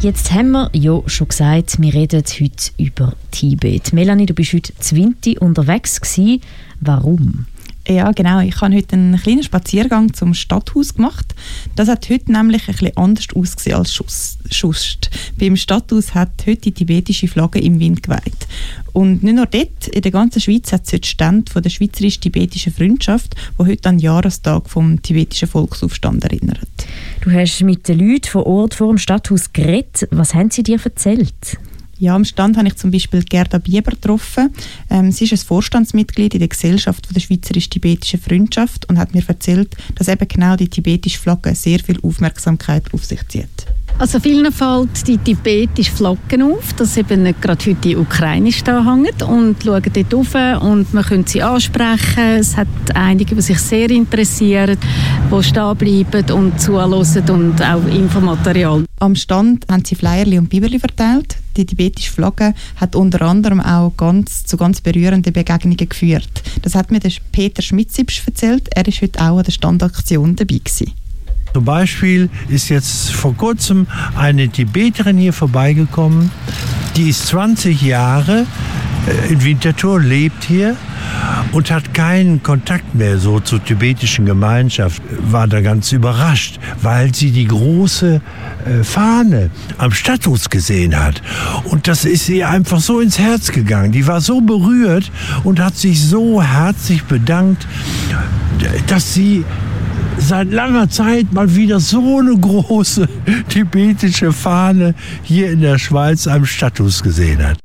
Jetzt haben wir ja schon gesagt, wir reden heute über Tibet. Melanie, du bist heute Zwinti unterwegs gewesen. Warum? Ja, genau. Ich habe heute einen kleinen Spaziergang zum Stadthaus gemacht. Das hat heute nämlich ein bisschen anders ausgesehen als sonst. Beim Stadthaus hat heute die tibetische Flagge im Wind geweht. Und nicht nur dort, in der ganzen Schweiz hat es heute Stände von der schweizerisch-tibetischen Freundschaft, die heute an den Jahrestag vom tibetischen Volksaufstand erinnern. Du hast mit den Leuten vor Ort vor dem Stadthaus geredet. Was haben sie dir erzählt? Ja, am Stand habe ich zum Beispiel Gerda Bieber getroffen. Ähm, sie ist ein Vorstandsmitglied in der Gesellschaft der Schweizerisch-Tibetischen Freundschaft und hat mir erzählt, dass eben genau die tibetische Flagge sehr viel Aufmerksamkeit auf sich zieht. Also vielen fällt die tibetische Flagge auf, dass eben nicht gerade heute die ukrainisch da hängt und schauen dort rauf und man könnte sie ansprechen. Es hat einige, die sich sehr interessieren, die stehen bleiben und zuhören und auch Infomaterial. Am Stand haben sie Flyerli und Biberli verteilt. Die tibetische Flagge hat unter anderem auch ganz, zu ganz berührenden Begegnungen geführt. Das hat mir der Peter Schmitzibsch erzählt. Er ist heute auch an der Standaktion dabei gewesen. Zum Beispiel ist jetzt vor kurzem eine Tibeterin hier vorbeigekommen, die ist 20 Jahre in Winterthur, lebt hier und hat keinen Kontakt mehr so zur tibetischen Gemeinschaft. War da ganz überrascht, weil sie die große äh, Fahne am Stadthaus gesehen hat. Und das ist ihr einfach so ins Herz gegangen. Die war so berührt und hat sich so herzlich bedankt, dass sie seit langer Zeit mal wieder so eine große tibetische Fahne hier in der Schweiz am Status gesehen hat.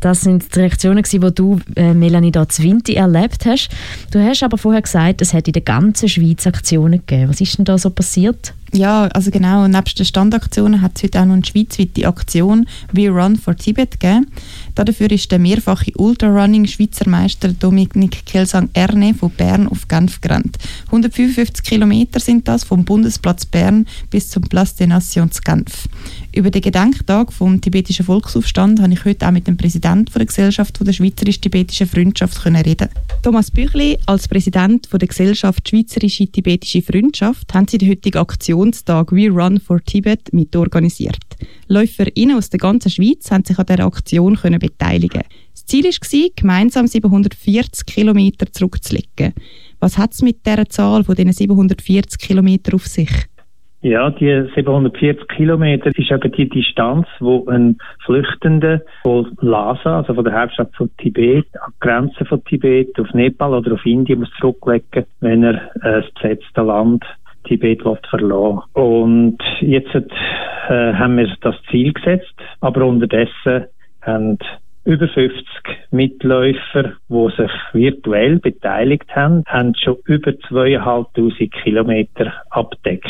Das sind die Reaktionen, die du, äh, Melanie, da Winti erlebt hast. Du hast aber vorher gesagt, es hätte in der ganzen Schweiz Aktionen gegeben. Was ist denn da so passiert? Ja, also genau, nebst den Standaktionen hat es heute auch noch eine schweizweite Aktion We Run for Tibet gegeben. Dafür ist der mehrfache Ultrarunning-Schweizer Meister Dominik Kelsang Erne von Bern auf Genf gerannt. 155 Kilometer sind das vom Bundesplatz Bern bis zum Place des Nations Genf. Über den Gedenktag vom tibetischen Volksaufstand habe ich heute auch mit dem Präsidenten der Gesellschaft der Schweizerisch-Tibetischen Freundschaft reden. Thomas Büchli, als Präsident der Gesellschaft Schweizerische-Tibetische Freundschaft, haben Sie den heutigen Aktionstag We Run for Tibet mitorganisiert. LäuferInnen aus der ganzen Schweiz haben sich an dieser Aktion können beteiligen. Das Ziel war, gemeinsam 740 Kilometer zurückzulegen. Was hat es mit dieser Zahl von diesen 740 Kilometern auf sich? Ja, die 740 Kilometer ist eben die Distanz, wo ein Flüchtender von Lhasa, also von der Hauptstadt von Tibet, an die Grenze von Tibet auf Nepal oder auf Indien muss zurücklegen, wenn er äh, das besetzte Land Tibet verlassen. Und jetzt äh, haben wir das Ziel gesetzt, aber unterdessen haben über 50 Mitläufer, die sich virtuell beteiligt haben, haben schon über zweieinhalbtausend Kilometer abdeckt.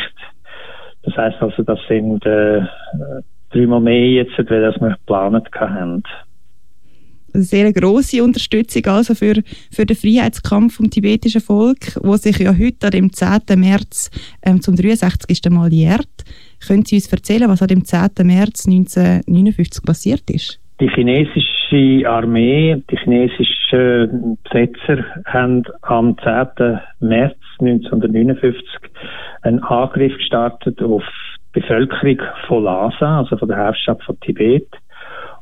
Das heißt also, das sind äh, dreimal mehr jetzt, als wir geplant haben sehr große Unterstützung also für, für den Freiheitskampf vom tibetischen Volk, wo sich ja heute, an dem 10. März, ähm, zum 63. Mal jährt. Können Sie uns erzählen, was an dem 10. März 1959 passiert ist? Die chinesische Armee, die chinesischen Besetzer haben am 10. März 1959 einen Angriff gestartet auf die Bevölkerung von Lhasa, also von der Hauptstadt von Tibet.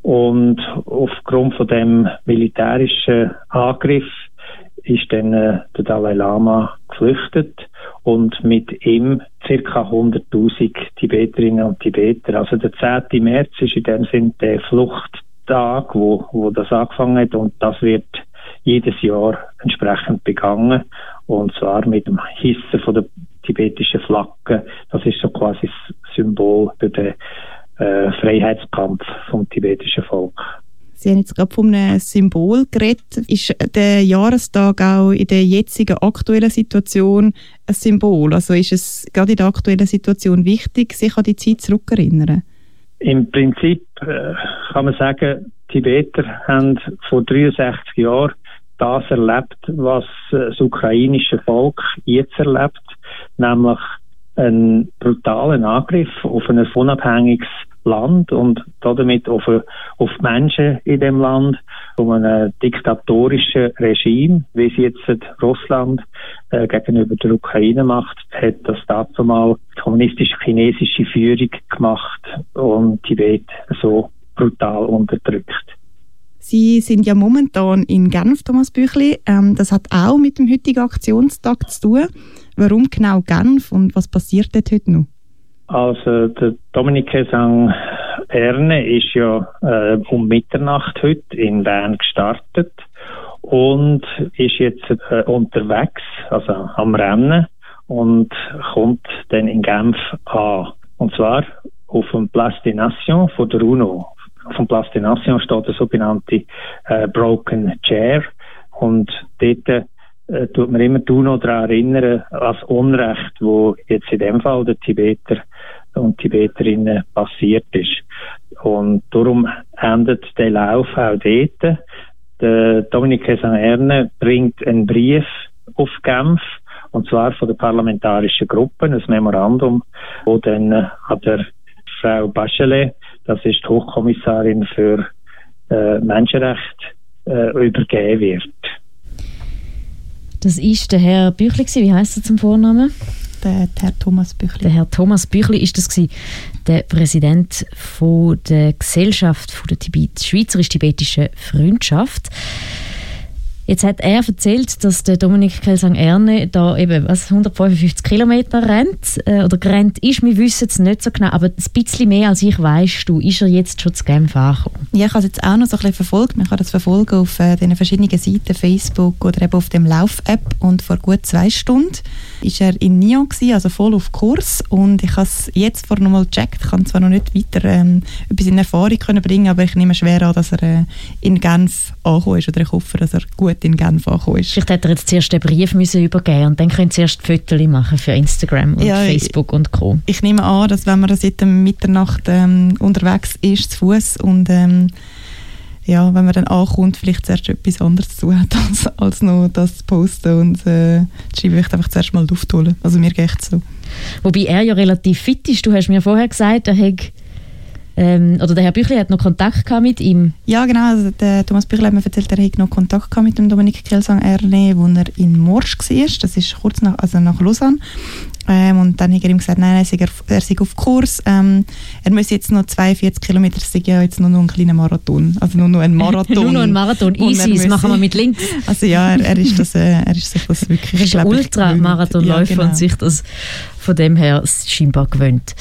Und aufgrund von dem militärischen Angriff ist dann äh, der Dalai Lama geflüchtet und mit ihm circa 100.000 Tibeterinnen und Tibeter. Also der 10. März ist in dem Sinne der Fluchttag, wo, wo das angefangen hat und das wird jedes Jahr entsprechend begangen und zwar mit dem Hissen von der tibetischen Flagge. Das ist so quasi das Symbol für den äh, Freiheitskampf vom tibetischen Volk. Sie haben jetzt gerade von einem Symbol geredet. Ist der Jahrestag auch in der jetzigen aktuellen Situation ein Symbol? Also ist es gerade in der aktuellen Situation wichtig, sich an die Zeit zurückerinnern? Im Prinzip äh, kann man sagen, Tibeter haben vor 63 Jahren das erlebt, was das ukrainische Volk jetzt erlebt, nämlich einen brutalen Angriff auf ein unabhängiges Land und damit auf, auf die Menschen in dem Land, um ein diktatorisches Regime, wie es jetzt Russland äh, gegenüber der Ukraine macht, hat das dazu mal kommunistisch-chinesische Führung gemacht und Tibet so brutal unterdrückt. Sie sind ja momentan in Genf, Thomas Büchli. Ähm, das hat auch mit dem heutigen Aktionstag zu tun. Warum genau Genf und was passiert dort heute noch? Also der Dominique St. Erne ist ja äh, um Mitternacht heute in Bern gestartet und ist jetzt äh, unterwegs, also am Rennen und kommt dann in Genf an. Und zwar auf dem Place des Nations von der UNO. Auf dem Place des Nations steht der sogenannte äh, Broken Chair und dort äh, tut man immer noch daran erinnern, als Unrecht, wo jetzt in dem Fall der Tibeter und Tibeterinnen passiert ist. Und darum endet der Lauf auch dort. Der Dominique Erne bringt einen Brief auf Genf, und zwar von der parlamentarischen Gruppe, ein Memorandum, wo dann an der Frau Bachelet, das ist die Hochkommissarin für äh, Menschenrechte, äh, übergeben wird. Das ist der Herr Büchli, wie heißt er zum Vornamen? Der, der, Herr Thomas Büchli. Der Herr Thomas Büchli ist das gewesen, der Präsident von der Gesellschaft von der Tibet, Schweizerisch-Tibetischen Freundschaft. Jetzt hat er erzählt, dass der Dominik Kelsang Erne da eben was 155 Kilometer rennt äh, oder gerannt ist. Wir wissen es nicht so genau, aber ein bisschen mehr als ich weißt du, ist er jetzt schon zu Genf angekommen? Ja, ich habe es jetzt auch noch so ein bisschen verfolgt. Man kann das verfolgen auf äh, den verschiedenen Seiten, Facebook oder eben auf dem Lauf-App. Und vor gut zwei Stunden ist er in Nyon gewesen, also voll auf Kurs. Und ich habe es jetzt vor nochmal gecheckt. Ich kann zwar noch nicht weiter ähm, etwas in Erfahrung können bringen, aber ich nehme schwer an, dass er äh, in Genf angekommen ist oder ich hoffe, dass er gut gut in Genf angekommen ist. Vielleicht hätte er jetzt zuerst den Brief müssen übergeben und dann könnt ihr zuerst Fotos machen für Instagram und ja, Facebook und Co. Ich nehme an, dass wenn man seit Mitternacht ähm, unterwegs ist, zu Fuß und ähm, ja, wenn man dann ankommt, vielleicht zuerst etwas anderes zu hat, als, als noch das zu posten und äh, die ich einfach zuerst mal Luft holen. Also mir geht es so. Wobei er ja relativ fit ist. Du hast mir vorher gesagt, er hat ähm, oder der Herr Büchli hat noch Kontakt mit ihm? Ja, genau. Also der Thomas Büchli hat mir erzählt, er hat noch Kontakt mit dem Dominik Kelsang Erne, wo er in Morsch war. Das ist kurz nach, also nach Lausanne. Ähm, und dann hat er ihm gesagt, nein, er sei, er sei auf Kurs. Ähm, er müsse jetzt noch 42 Kilometer, das sei ja jetzt nur noch ein kleiner Marathon. Also nur noch ein Marathon. nur noch ein Marathon, easy, das machen wir mit links. Also ja, er, er, ist, das, äh, er ist sich das wirklich, Er ist Ultramarathonläufer ja, genau. und sich das von dem her scheinbar gewöhnt.